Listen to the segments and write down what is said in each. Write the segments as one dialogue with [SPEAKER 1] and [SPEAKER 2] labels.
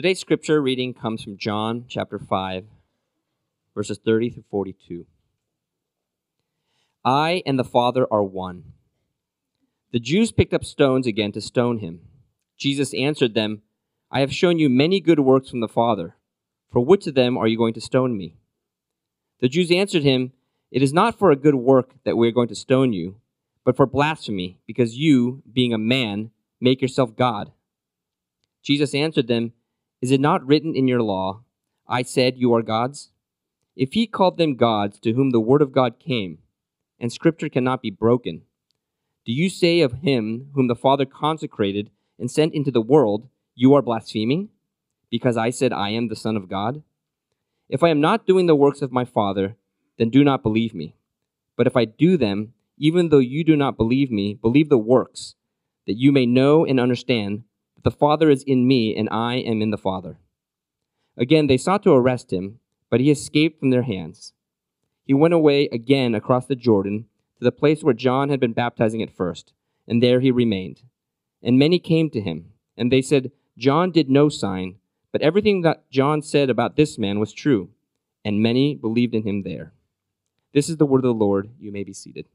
[SPEAKER 1] Today's scripture reading comes from John chapter 5, verses 30 through 42. I and the Father are one. The Jews picked up stones again to stone him. Jesus answered them, I have shown you many good works from the Father. For which of them are you going to stone me? The Jews answered him, It is not for a good work that we are going to stone you, but for blasphemy, because you, being a man, make yourself God. Jesus answered them, Is it not written in your law, I said you are gods? If he called them gods to whom the word of God came, and scripture cannot be broken, do you say of him whom the Father consecrated and sent into the world, You are blaspheming, because I said I am the Son of God? If I am not doing the works of my Father, then do not believe me. But if I do them, even though you do not believe me, believe the works, that you may know and understand the Father is in me and I am in the Father. Again, they sought to arrest him, but he escaped from their hands. He went away again across the Jordan to the place where John had been baptizing at first, and there he remained. And many came to him, and they said, John did no sign, but everything that John said about this man was true, and many believed in him there. This is the word of the Lord. You may be seated.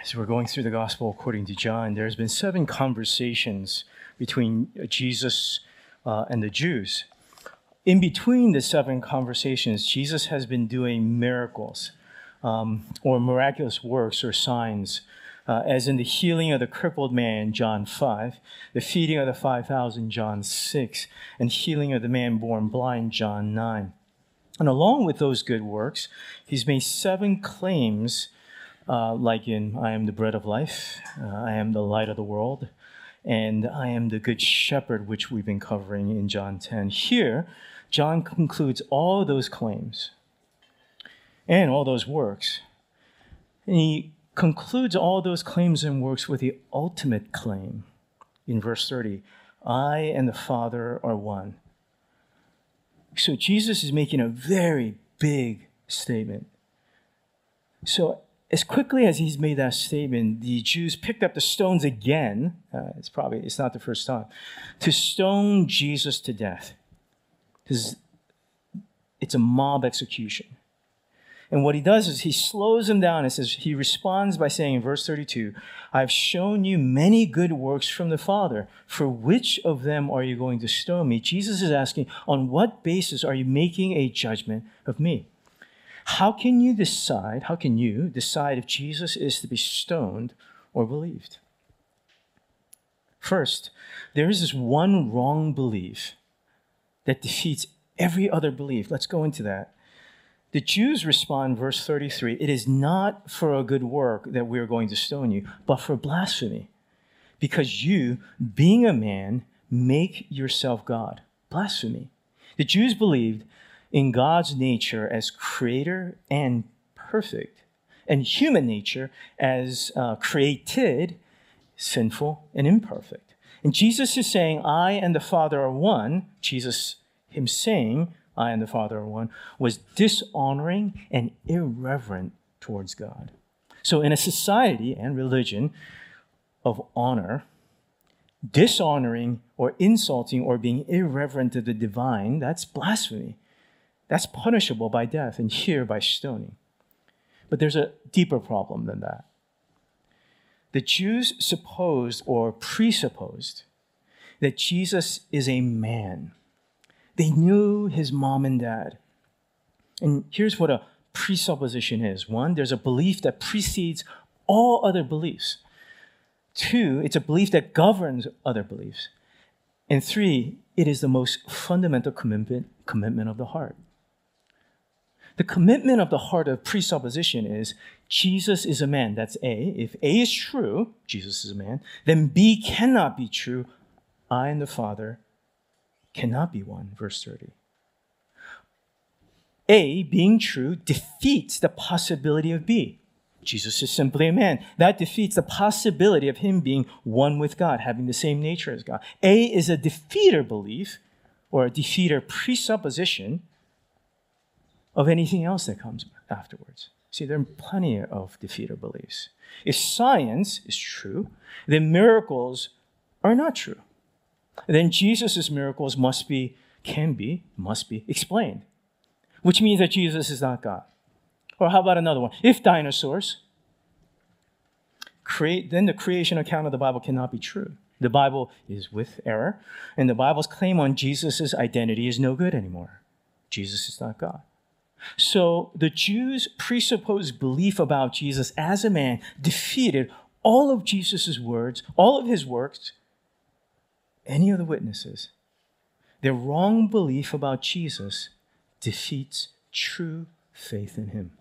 [SPEAKER 2] As we're going through the gospel according to John, there's been seven conversations between Jesus uh, and the Jews. In between the seven conversations, Jesus has been doing miracles um, or miraculous works or signs, uh, as in the healing of the crippled man, John 5, the feeding of the 5,000, John 6, and healing of the man born blind, John 9. And along with those good works, he's made seven claims, uh, like in I am the bread of life, uh, I am the light of the world, and I am the good shepherd, which we've been covering in John 10. Here, John concludes all those claims and all those works. And he concludes all those claims and works with the ultimate claim in verse 30 I and the Father are one. So Jesus is making a very big statement. So, as quickly as he's made that statement, the Jews picked up the stones again. Uh, it's probably it's not the first time to stone Jesus to death, because it's a mob execution. And what he does is he slows him down and says, he responds by saying in verse 32, I've shown you many good works from the Father. For which of them are you going to stone me? Jesus is asking, on what basis are you making a judgment of me? How can you decide, how can you decide if Jesus is to be stoned or believed? First, there is this one wrong belief that defeats every other belief. Let's go into that. The Jews respond, verse 33 It is not for a good work that we are going to stone you, but for blasphemy. Because you, being a man, make yourself God. Blasphemy. The Jews believed in God's nature as creator and perfect, and human nature as uh, created, sinful, and imperfect. And Jesus is saying, I and the Father are one. Jesus, him saying, I and the Father are one, was dishonoring and irreverent towards God. So, in a society and religion of honor, dishonoring or insulting or being irreverent to the divine, that's blasphemy. That's punishable by death, and here by stoning. But there's a deeper problem than that. The Jews supposed or presupposed that Jesus is a man they knew his mom and dad. And here's what a presupposition is one, there's a belief that precedes all other beliefs. Two, it's a belief that governs other beliefs. And three, it is the most fundamental commitment, commitment of the heart. The commitment of the heart of presupposition is Jesus is a man. That's A. If A is true, Jesus is a man, then B cannot be true. I and the Father cannot be one. Verse 30. A, being true, defeats the possibility of B. Jesus is simply a man. That defeats the possibility of him being one with God, having the same nature as God. A is a defeater belief or a defeater presupposition of anything else that comes afterwards. See, there are plenty of defeater beliefs. If science is true, then miracles are not true. then Jesus' miracles must be, can be, must be explained, which means that Jesus is not God. Or how about another one? If dinosaurs create, then the creation account of the Bible cannot be true. The Bible is with error, and the Bible's claim on Jesus' identity is no good anymore. Jesus is not God. So the Jews' presupposed belief about Jesus as a man defeated all of Jesus' words, all of his works, any of the witnesses. Their wrong belief about Jesus defeats true faith in him.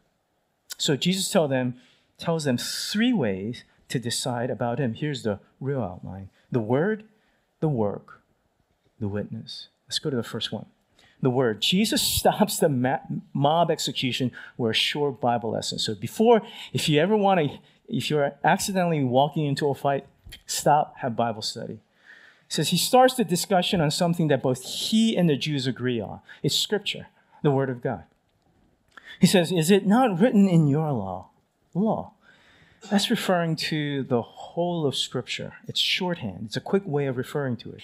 [SPEAKER 2] So Jesus tell them, tells them three ways to decide about him. Here's the real outline the word, the work, the witness. Let's go to the first one. The word. Jesus stops the mob execution with a short Bible lesson. So before, if you ever want to, if you're accidentally walking into a fight, stop, have Bible study. He says he starts the discussion on something that both he and the Jews agree on. It's scripture, the word of God. He says, Is it not written in your law? Law. That's referring to the whole of Scripture. It's shorthand, it's a quick way of referring to it.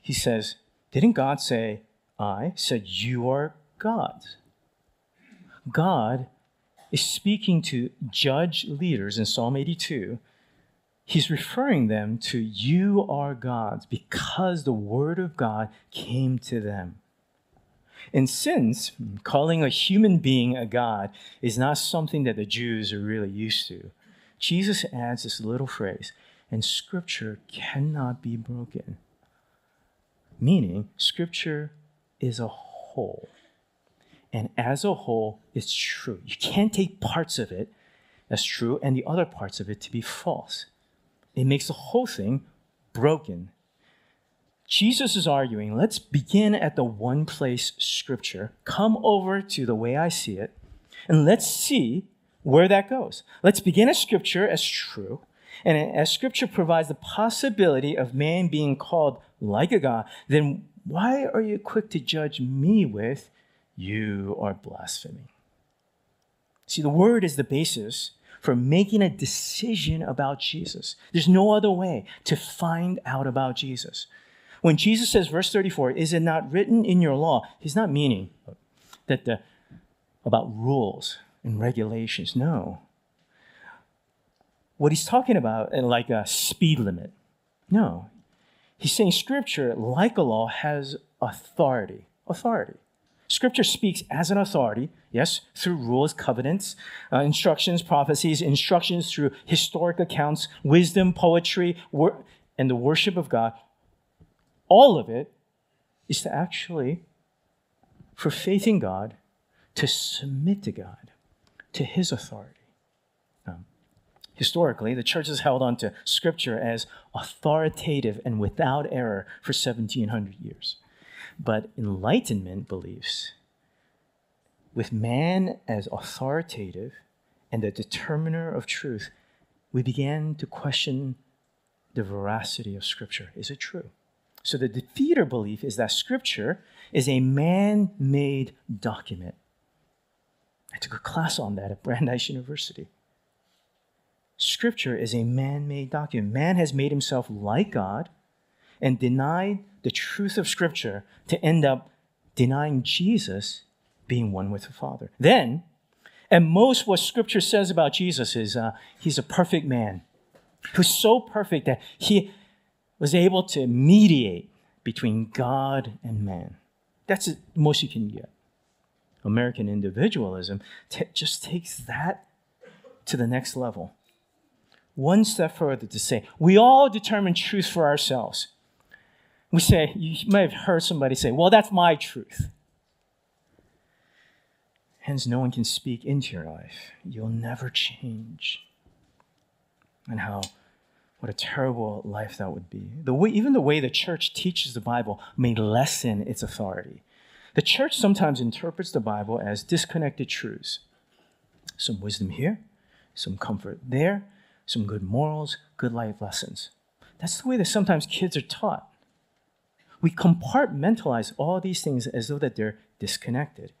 [SPEAKER 2] He says, Didn't God say, I said, You are gods? God is speaking to judge leaders in Psalm 82. He's referring them to you are gods because the word of God came to them. And since calling a human being a God is not something that the Jews are really used to, Jesus adds this little phrase, and scripture cannot be broken. Meaning, scripture is a whole. And as a whole, it's true. You can't take parts of it as true and the other parts of it to be false. It makes the whole thing broken Jesus is arguing, let's begin at the one place scripture, come over to the way I see it, and let's see where that goes. Let's begin at scripture as true, and as scripture provides the possibility of man being called like a God, then why are you quick to judge me with, you are blaspheming? See, the word is the basis for making a decision about Jesus. There's no other way to find out about Jesus. When Jesus says, verse 34, is it not written in your law? He's not meaning that the, about rules and regulations. No. What he's talking about, like a speed limit. No. He's saying scripture, like a law, has authority. Authority. Scripture speaks as an authority, yes, through rules, covenants, uh, instructions, prophecies, instructions through historic accounts, wisdom, poetry, wor- and the worship of God all of it is to actually, for faith in God, to submit to God, to His authority. Historically, the church has held on to Scripture as authoritative and without error for 1700 years. But Enlightenment believes with man as authoritative and the determiner of truth, we began to question the veracity of Scripture. Is it true? So the defeater belief is that Scripture is a man made document. I took a class on that at Brandeis University. Scripture is a man made document. Man has made himself like God and denied the truth of Scripture to end up denying Jesus being one with the Father. Then, and most what Scripture says about Jesus is uh, he's a perfect man who's so perfect that he was able to mediate between God and man. That's the most you can get. American individualism t- just takes that to the next level. One step further to say, we all determine truth for ourselves. We say, you may have heard somebody say, well, that's my truth. Hence, no one can speak into your life. You'll never change. And how what a terrible life that would be. The way, even the way the church teaches the Bible may lessen its authority. The church sometimes interprets the Bible as disconnected truths. Some wisdom here, some comfort there, some good morals, good life lessons. That's the way that sometimes kids are taught. We compartmentalize all these things as though that they're disconnected.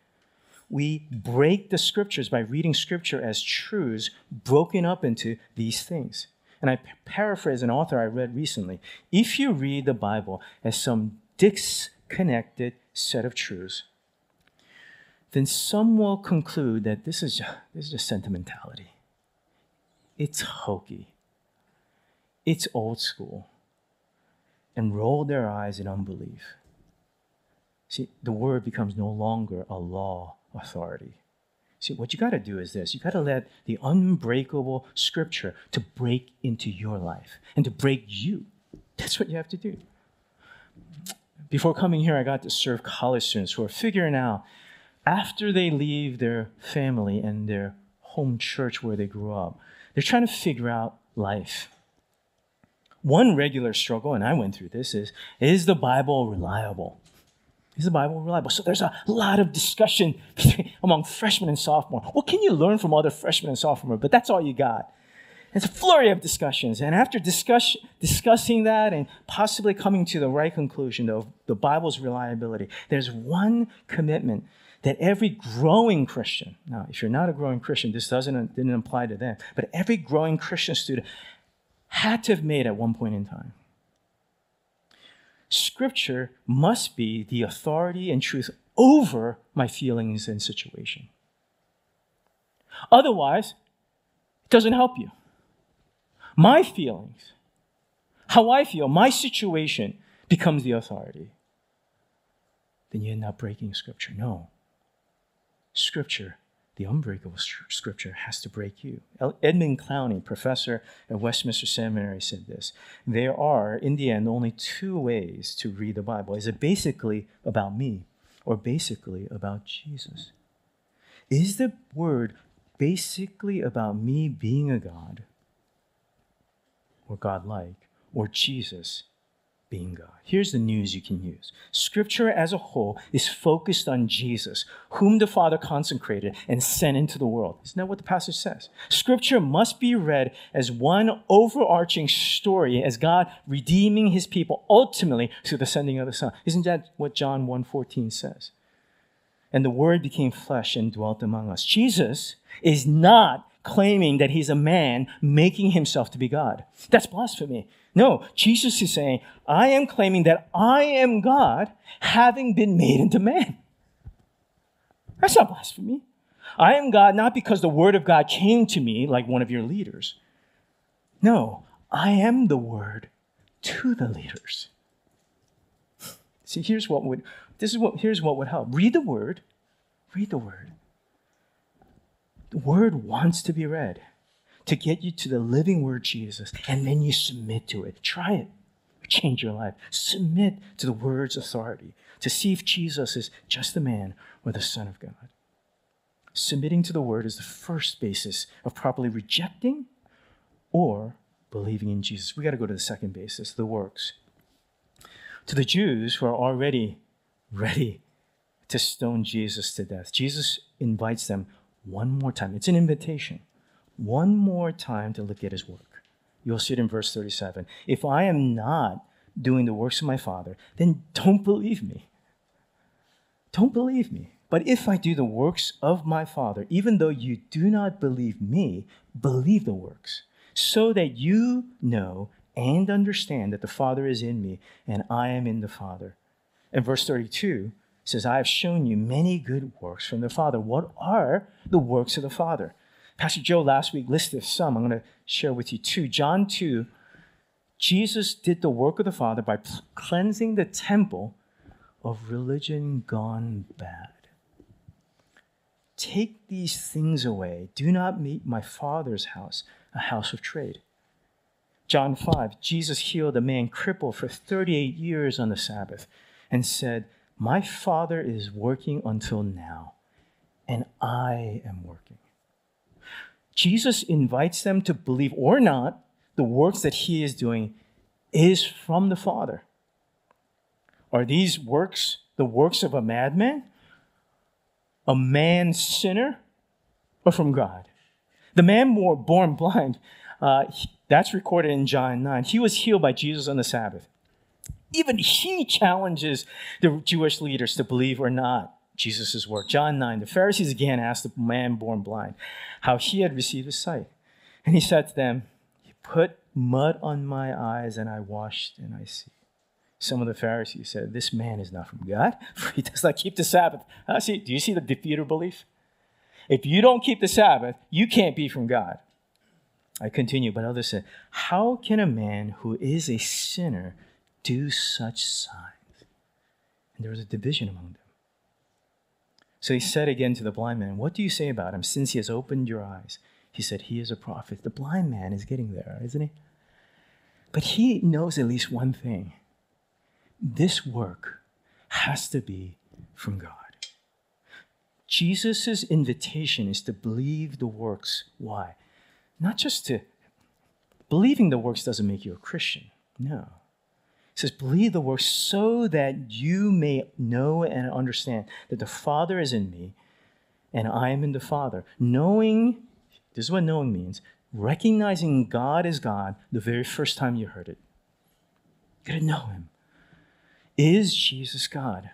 [SPEAKER 2] We break the scriptures by reading scripture as truths broken up into these things. And I paraphrase an author I read recently. If you read the Bible as some disconnected set of truths, then some will conclude that this is just, this is just sentimentality. It's hokey. It's old school. And roll their eyes in unbelief. See, the word becomes no longer a law authority. See, what you got to do is this you got to let the unbreakable scripture to break into your life and to break you. That's what you have to do. Before coming here, I got to serve college students who are figuring out after they leave their family and their home church where they grew up, they're trying to figure out life. One regular struggle, and I went through this, is is the Bible reliable? Is the Bible reliable? So there's a lot of discussion among freshmen and sophomore. What can you learn from other freshmen and sophomore? But that's all you got. It's a flurry of discussions. And after discuss, discussing that and possibly coming to the right conclusion of the Bible's reliability, there's one commitment that every growing Christian, now, if you're not a growing Christian, this doesn't didn't apply to them, but every growing Christian student had to have made at one point in time. Scripture must be the authority and truth over my feelings and situation. Otherwise, it doesn't help you. My feelings, how I feel, my situation becomes the authority. Then you end up breaking Scripture. No. Scripture, the unbreakable Scripture, has to break you. Edmund Clowney, professor at Westminster Seminary, said this There are, in the end, only two ways to read the Bible. Is it basically about me or basically about Jesus? Is the Word basically about me being a God or God like or Jesus being God. Here's the news you can use Scripture as a whole is focused on Jesus, whom the Father consecrated and sent into the world. Isn't that what the passage says? Scripture must be read as one overarching story as God redeeming his people ultimately through the sending of the Son. Isn't that what John 1:14 says? And the word became flesh and dwelt among us. Jesus is not claiming that he's a man making himself to be God. That's blasphemy. No, Jesus is saying, I am claiming that I am God having been made into man. That's not blasphemy. I am God not because the word of God came to me like one of your leaders. No, I am the word to the leaders. See, here's what would this is what here's what would help. Read the word. Read the word. The word wants to be read to get you to the living word Jesus, and then you submit to it. Try it. Change your life. Submit to the word's authority to see if Jesus is just the man or the Son of God. Submitting to the word is the first basis of properly rejecting or believing in Jesus. We got to go to the second basis, the works. To the Jews who are already ready to stone Jesus to death, Jesus invites them one more time. It's an invitation one more time to look at his work. You'll see it in verse 37. If I am not doing the works of my Father, then don't believe me. Don't believe me. But if I do the works of my Father, even though you do not believe me, believe the works, so that you know and understand that the Father is in me and I am in the Father. And verse 32 says, I have shown you many good works from the Father. What are the works of the Father? Pastor Joe last week listed some. I'm going to share with you two. John 2, Jesus did the work of the Father by cleansing the temple of religion gone bad. Take these things away. Do not make my Father's house a house of trade. John 5, Jesus healed a man crippled for 38 years on the Sabbath and said, My Father is working until now, and I am working. Jesus invites them to believe or not the works that he is doing is from the Father. Are these works the works of a madman, a man sinner, or from God? The man born blind, uh, that's recorded in John 9. He was healed by Jesus on the Sabbath. Even he challenges the Jewish leaders to believe or not Jesus' work. John 9, the Pharisees again asked the man born blind how he had received his sight. And he said to them, He put mud on my eyes, and I washed and I see. Some of the Pharisees said, This man is not from God, for he does not keep the Sabbath. Uh, see, do you see the defeater belief? If you don't keep the Sabbath, you can't be from God. I continue, but others said, How can a man who is a sinner do such signs? And there was a division among them. So he said again to the blind man, What do you say about him since he has opened your eyes? He said, He is a prophet. The blind man is getting there, isn't he? But he knows at least one thing this work has to be from God. Jesus' invitation is to believe the works. Why? Not just to believing the works doesn't make you a Christian. No. Says, believe the works so that you may know and understand that the Father is in me and I am in the Father. Knowing, this is what knowing means, recognizing God is God the very first time you heard it. You gotta know Him. Is Jesus God?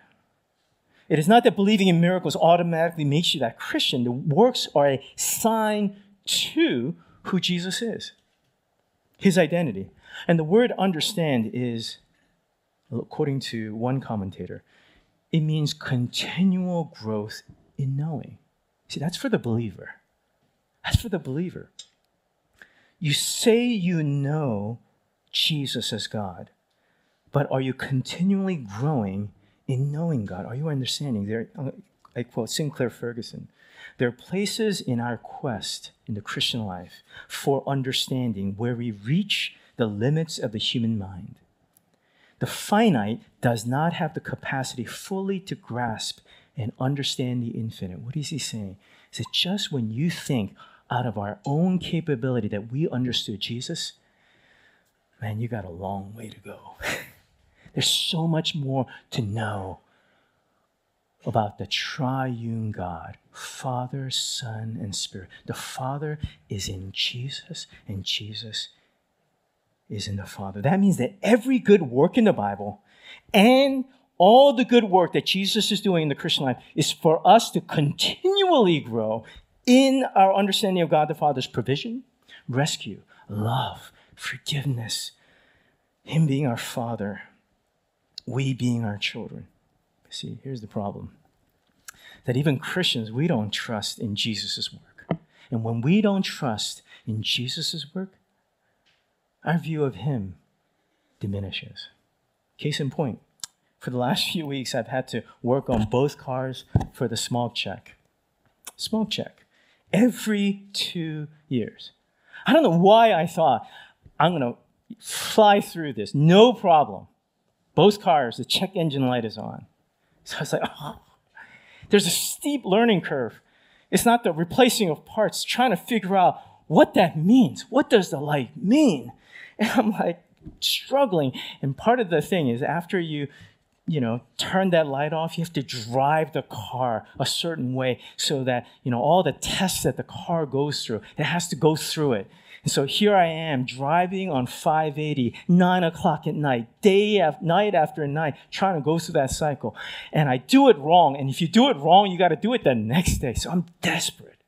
[SPEAKER 2] It is not that believing in miracles automatically makes you that Christian. The works are a sign to who Jesus is, his identity. And the word understand is, according to one commentator, it means continual growth in knowing. See, that's for the believer. That's for the believer. You say you know Jesus as God, but are you continually growing in knowing God? Are you understanding? There, I quote Sinclair Ferguson there are places in our quest in the Christian life for understanding where we reach the limits of the human mind. The finite does not have the capacity fully to grasp and understand the infinite. What is he saying? Is that just when you think out of our own capability that we understood Jesus, man, you got a long way to go. There's so much more to know about the triune God, Father, Son, and Spirit. The Father is in Jesus, and Jesus is in the Father. That means that every good work in the Bible and all the good work that Jesus is doing in the Christian life is for us to continually grow in our understanding of God the Father's provision, rescue, love, forgiveness, Him being our Father, we being our children. See, here's the problem that even Christians, we don't trust in Jesus' work. And when we don't trust in Jesus' work, our view of Him diminishes. Case in point, for the last few weeks, I've had to work on both cars for the smoke check. Smoke check. Every two years. I don't know why I thought I'm going to fly through this, no problem. Both cars, the check engine light is on. So I was like, oh. There's a steep learning curve. It's not the replacing of parts, trying to figure out what that means. What does the light mean? And I'm like struggling. And part of the thing is after you, you know, turn that light off, you have to drive the car a certain way so that, you know, all the tests that the car goes through, it has to go through it. And so here I am driving on 580, nine o'clock at night, day after night after night, trying to go through that cycle. And I do it wrong. And if you do it wrong, you got to do it the next day. So I'm desperate,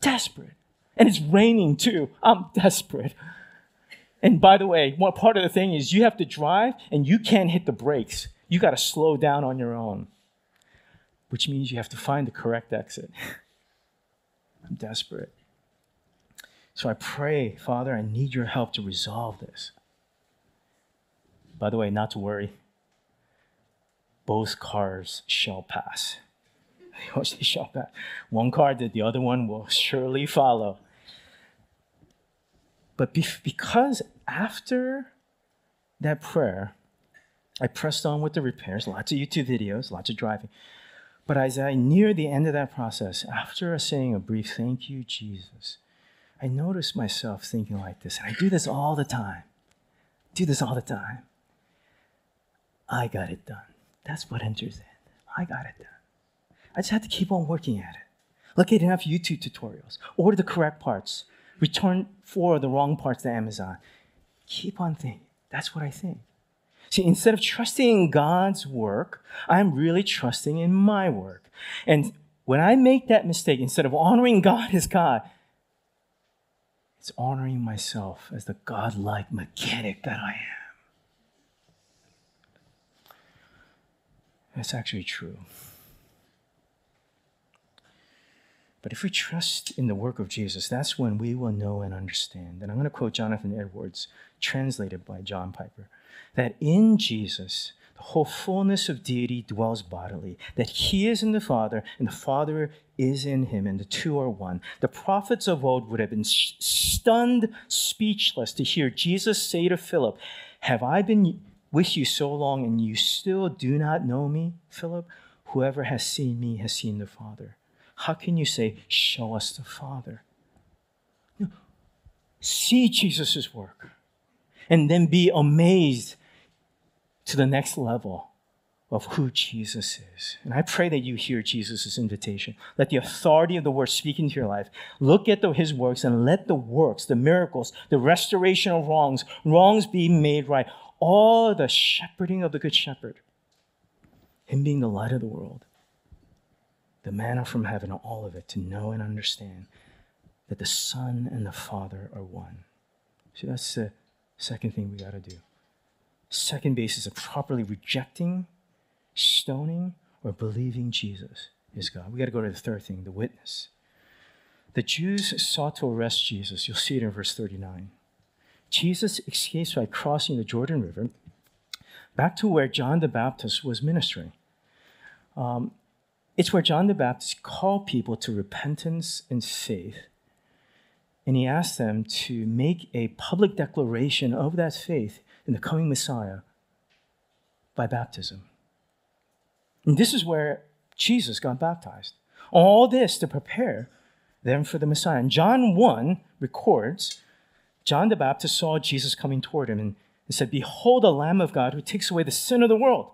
[SPEAKER 2] desperate. And it's raining too. I'm desperate. And by the way, one part of the thing is you have to drive and you can't hit the brakes. You got to slow down on your own, which means you have to find the correct exit. I'm desperate. So I pray, Father, I need your help to resolve this. By the way, not to worry. Both cars shall pass. they shall pass. One car did, the other one will surely follow. But because after that prayer, I pressed on with the repairs, lots of YouTube videos, lots of driving. But as I near the end of that process, after saying a brief thank you, Jesus, I notice myself thinking like this, and I do this all the time. Do this all the time. I got it done. That's what enters in. I got it done. I just had to keep on working at it. Look at enough YouTube tutorials. Order the correct parts. Return four the wrong parts to Amazon. Keep on thinking. That's what I think. See, instead of trusting in God's work, I'm really trusting in my work. And when I make that mistake, instead of honoring God as God, It's honoring myself as the godlike mechanic that I am. That's actually true. But if we trust in the work of Jesus, that's when we will know and understand. And I'm going to quote Jonathan Edwards, translated by John Piper, that in Jesus, the whole fullness of deity dwells bodily, that he is in the Father, and the Father is in him, and the two are one. The prophets of old would have been stunned, speechless to hear Jesus say to Philip, Have I been with you so long, and you still do not know me, Philip? Whoever has seen me has seen the Father. How can you say, Show us the Father? See Jesus' work and then be amazed to the next level of who Jesus is. And I pray that you hear Jesus' invitation. Let the authority of the word speak into your life. Look at the, his works and let the works, the miracles, the restoration of wrongs, wrongs be made right. All the shepherding of the good shepherd, him being the light of the world, the manna from heaven, all of it, to know and understand that the Son and the Father are one. See, that's the second thing we got to do. Second basis of properly rejecting, stoning, or believing Jesus is God. We got to go to the third thing, the witness. The Jews sought to arrest Jesus. You'll see it in verse 39. Jesus escapes by crossing the Jordan River back to where John the Baptist was ministering. Um, it's where John the Baptist called people to repentance and faith. And he asked them to make a public declaration of that faith in the coming Messiah by baptism. And this is where Jesus got baptized. All this to prepare them for the Messiah. And John 1 records John the Baptist saw Jesus coming toward him and, said, Behold, the Lamb of God who takes away the sin of the world.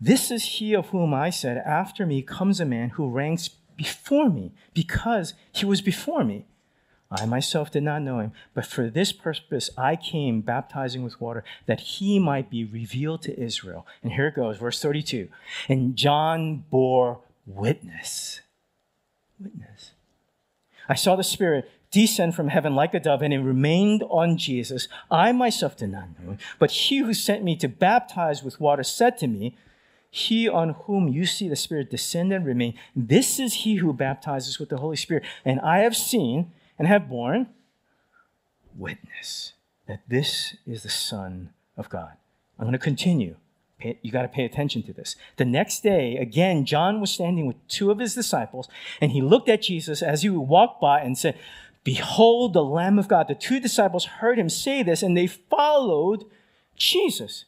[SPEAKER 2] This is he of whom I said, After me comes a man who ranks before me, because he was before me. I myself did not know him, but for this purpose I came baptizing with water, that he might be revealed to Israel. And here it goes, verse 32. And John bore witness. Witness. I saw the Spirit descend from heaven like a dove, and it remained on Jesus. I myself did not know him, but he who sent me to baptize with water said to me, He on whom you see the Spirit descend and remain, this is he who baptizes with the Holy Spirit. And I have seen and have borne witness that this is the Son of God. I'm going to continue. You got to pay attention to this. The next day, again, John was standing with two of his disciples, and he looked at Jesus as he walked by and said, Behold the Lamb of God. The two disciples heard him say this, and they followed Jesus.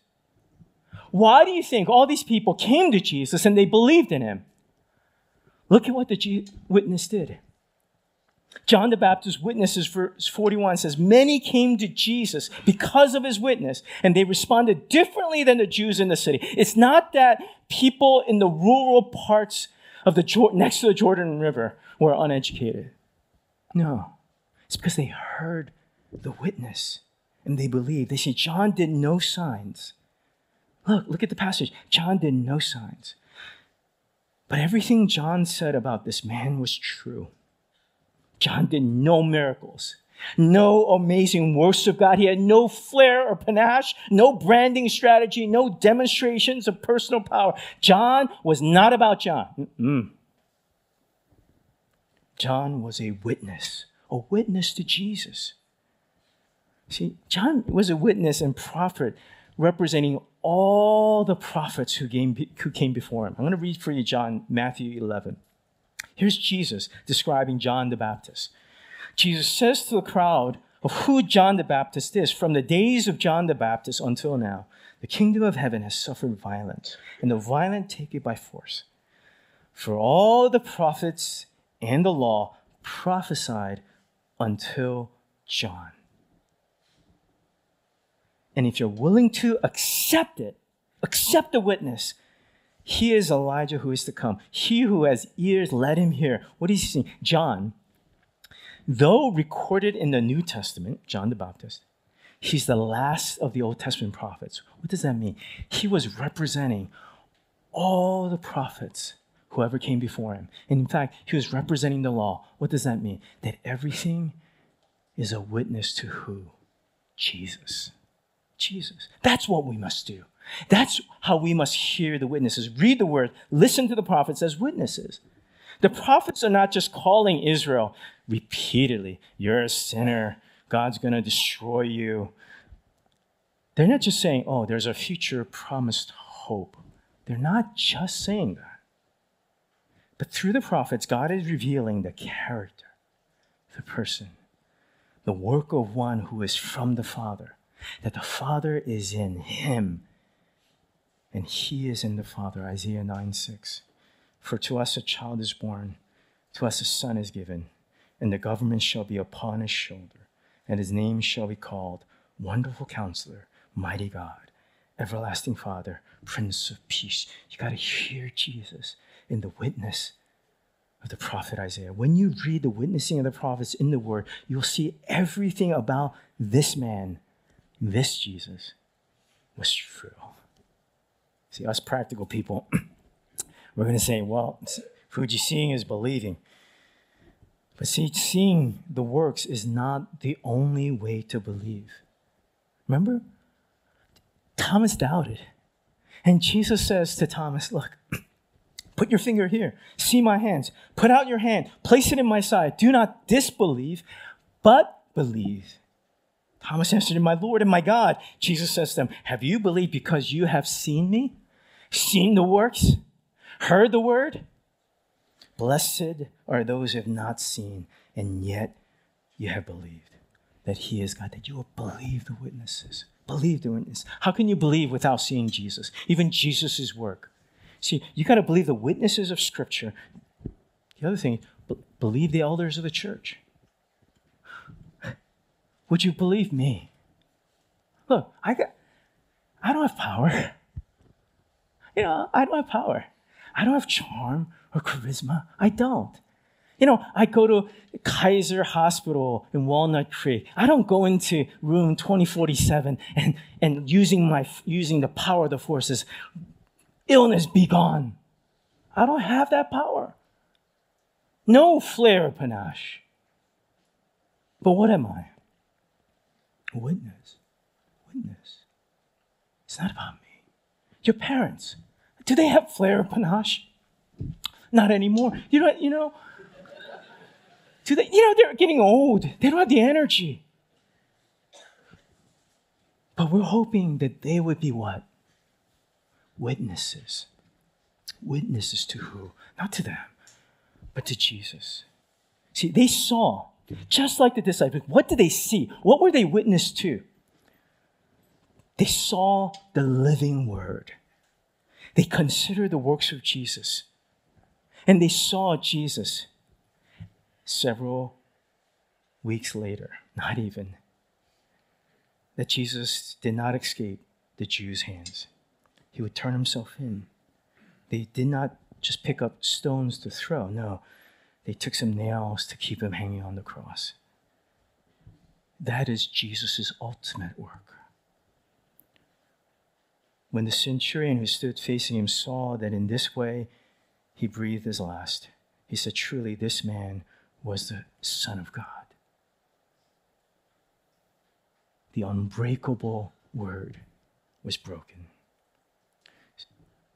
[SPEAKER 2] Why do you think all these people came to Jesus and they believed in him? Look at what the witness did. John the Baptist witnesses, verse 41 says, Many came to Jesus because of his witness, and they responded differently than the Jews in the city. It's not that people in the rural parts of the Jordan, next to the Jordan River were uneducated. No, it's because they heard the witness and they believed. They say, John did no signs. Look, look at the passage. John did no signs. But everything John said about this man was true. John did no miracles, no amazing works of God. He had no flair or panache, no branding strategy, no demonstrations of personal power. John was not about John. Mm-mm. John was a witness, a witness to Jesus. See, John was a witness and prophet representing all the prophets who came, who came before him. I'm going to read for you John, Matthew 11. Here's Jesus describing John the Baptist. Jesus says to the crowd of who John the Baptist is from the days of John the Baptist until now, the kingdom of heaven has suffered violence, and the violent take it by force. For all the prophets and the law prophesied until John. And if you're willing to accept it, accept the witness, he is Elijah who is to come. He who has ears, let him hear. What is he saying? John, though recorded in the New Testament, John the Baptist, he's the last of the Old Testament prophets. What does that mean? He was representing all the prophets whoever came before him. And in fact, he was representing the law. What does that mean? That everything is a witness to who? Jesus. Jesus. That's what we must do. That's how we must hear the witnesses. Read the word, listen to the prophets as witnesses. The prophets are not just calling Israel repeatedly, you're a sinner, God's going to destroy you. They're not just saying, oh, there's a future promised hope. They're not just saying that. But through the prophets, God is revealing the character, the person, the work of one who is from the Father, that the Father is in him and he is in the Father. Isaiah 9 6. For to us a child is born, to us a son is given, and the government shall be upon his shoulder, and his name shall be called Wonderful Counselor, Mighty God, Everlasting Father, Prince of Peace. You got to hear Jesus in the witness of the prophet Isaiah. When you read the witnessing of the prophets in the Word, you'll see everything about this man, this Jesus, was true. See, us practical people, we're going to say, well, Fuji, seeing is believing. But see, seeing the works is not the only way to believe. Remember? Thomas doubted. And Jesus says to Thomas, Look, put your finger here. See my hands. Put out your hand. Place it in my side. Do not disbelieve, but believe. Thomas answered, him, My Lord and my God. Jesus says to them, Have you believed because you have seen me? Seen the works? Heard the word? Blessed are those who have not seen, and yet you have believed that He is God, that you will believe the witnesses. Believe the witness. How can you believe without seeing Jesus? Even Jesus' work. See, you got to believe the witnesses of Scripture. The other thing, believe the elders of the church. Would you believe me? Look, I got, I don't have power. You know, I don't have power. I don't have charm or charisma. I don't. You know, I go to Kaiser Hospital in Walnut Creek. I don't go into room 2047 and, and using my using the power of the forces, illness be gone. I don't have that power. No flair panache. But what am I? Witness. Witness. It's not about me. Your parents, do they have flair or panache? Not anymore. You know, you know, do they, you know, they're getting old. They don't have the energy. But we're hoping that they would be what? Witnesses. Witnesses to who? Not to them, but to Jesus. See, they saw, just like the disciples, what did they see? What were they witness to? They saw the living word. They considered the works of Jesus. And they saw Jesus several weeks later, not even, that Jesus did not escape the Jews' hands. He would turn himself in. They did not just pick up stones to throw, no, they took some nails to keep him hanging on the cross. That is Jesus' ultimate work. When the centurion who stood facing him saw that in this way he breathed his last, he said, Truly, this man was the Son of God. The unbreakable word was broken.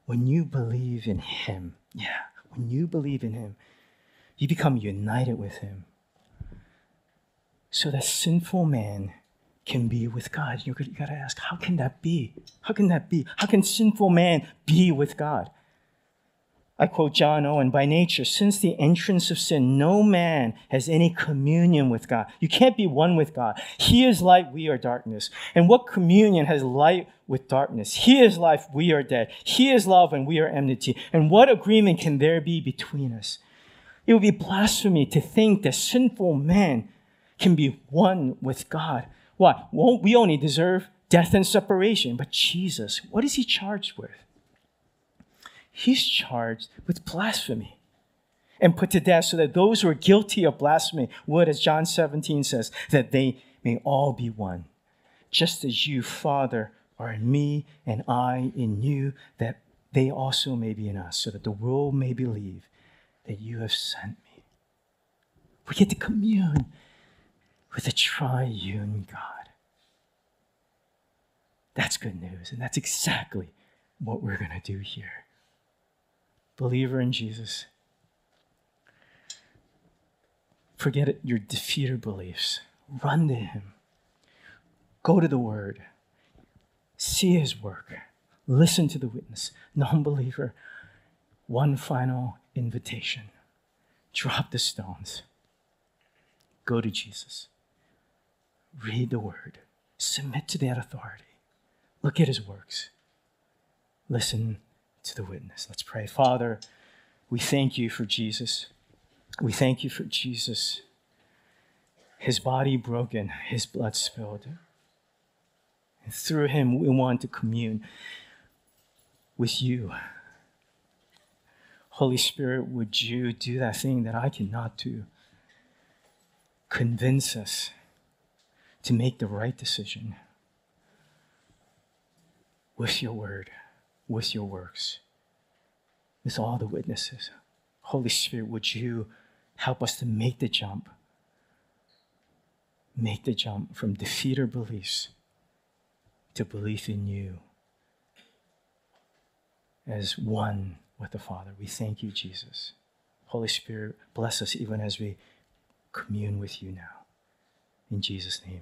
[SPEAKER 2] When you believe in him, yeah, when you believe in him, you become united with him. So that sinful man can be with God. You got to ask, how can that be? How can that be? How can sinful man be with God? I quote John Owen by nature, since the entrance of sin, no man has any communion with God. You can't be one with God. He is light, we are darkness. And what communion has light with darkness? He is life, we are dead. He is love, and we are enmity. And what agreement can there be between us? It would be blasphemy to think that sinful man can be one with God. What? Well, we only deserve death and separation. But Jesus, what is he charged with? He's charged with blasphemy and put to death so that those who are guilty of blasphemy would, as John 17 says, that they may all be one. Just as you, Father, are in me and I in you, that they also may be in us, so that the world may believe that you have sent me. We get to commune with a triune God. That's good news, and that's exactly what we're going to do here. Believer in Jesus, forget your defeated beliefs. Run to Him. Go to the Word. See His work. Listen to the witness. Non believer, one final invitation drop the stones. Go to Jesus. Read the Word. Submit to that authority. Look at His works. Listen to the witness. Let's pray. Father, we thank you for Jesus. We thank you for Jesus, his body broken, his blood spilled. And through him, we want to commune with you. Holy Spirit, would you do that thing that I cannot do? Convince us to make the right decision with your word, with your works, with all the witnesses. Holy Spirit, would you help us to make the jump? Make the jump from defeater beliefs to belief in you as one with the Father. We thank you, Jesus. Holy Spirit, bless us even as we commune with you now. In Jesus' name.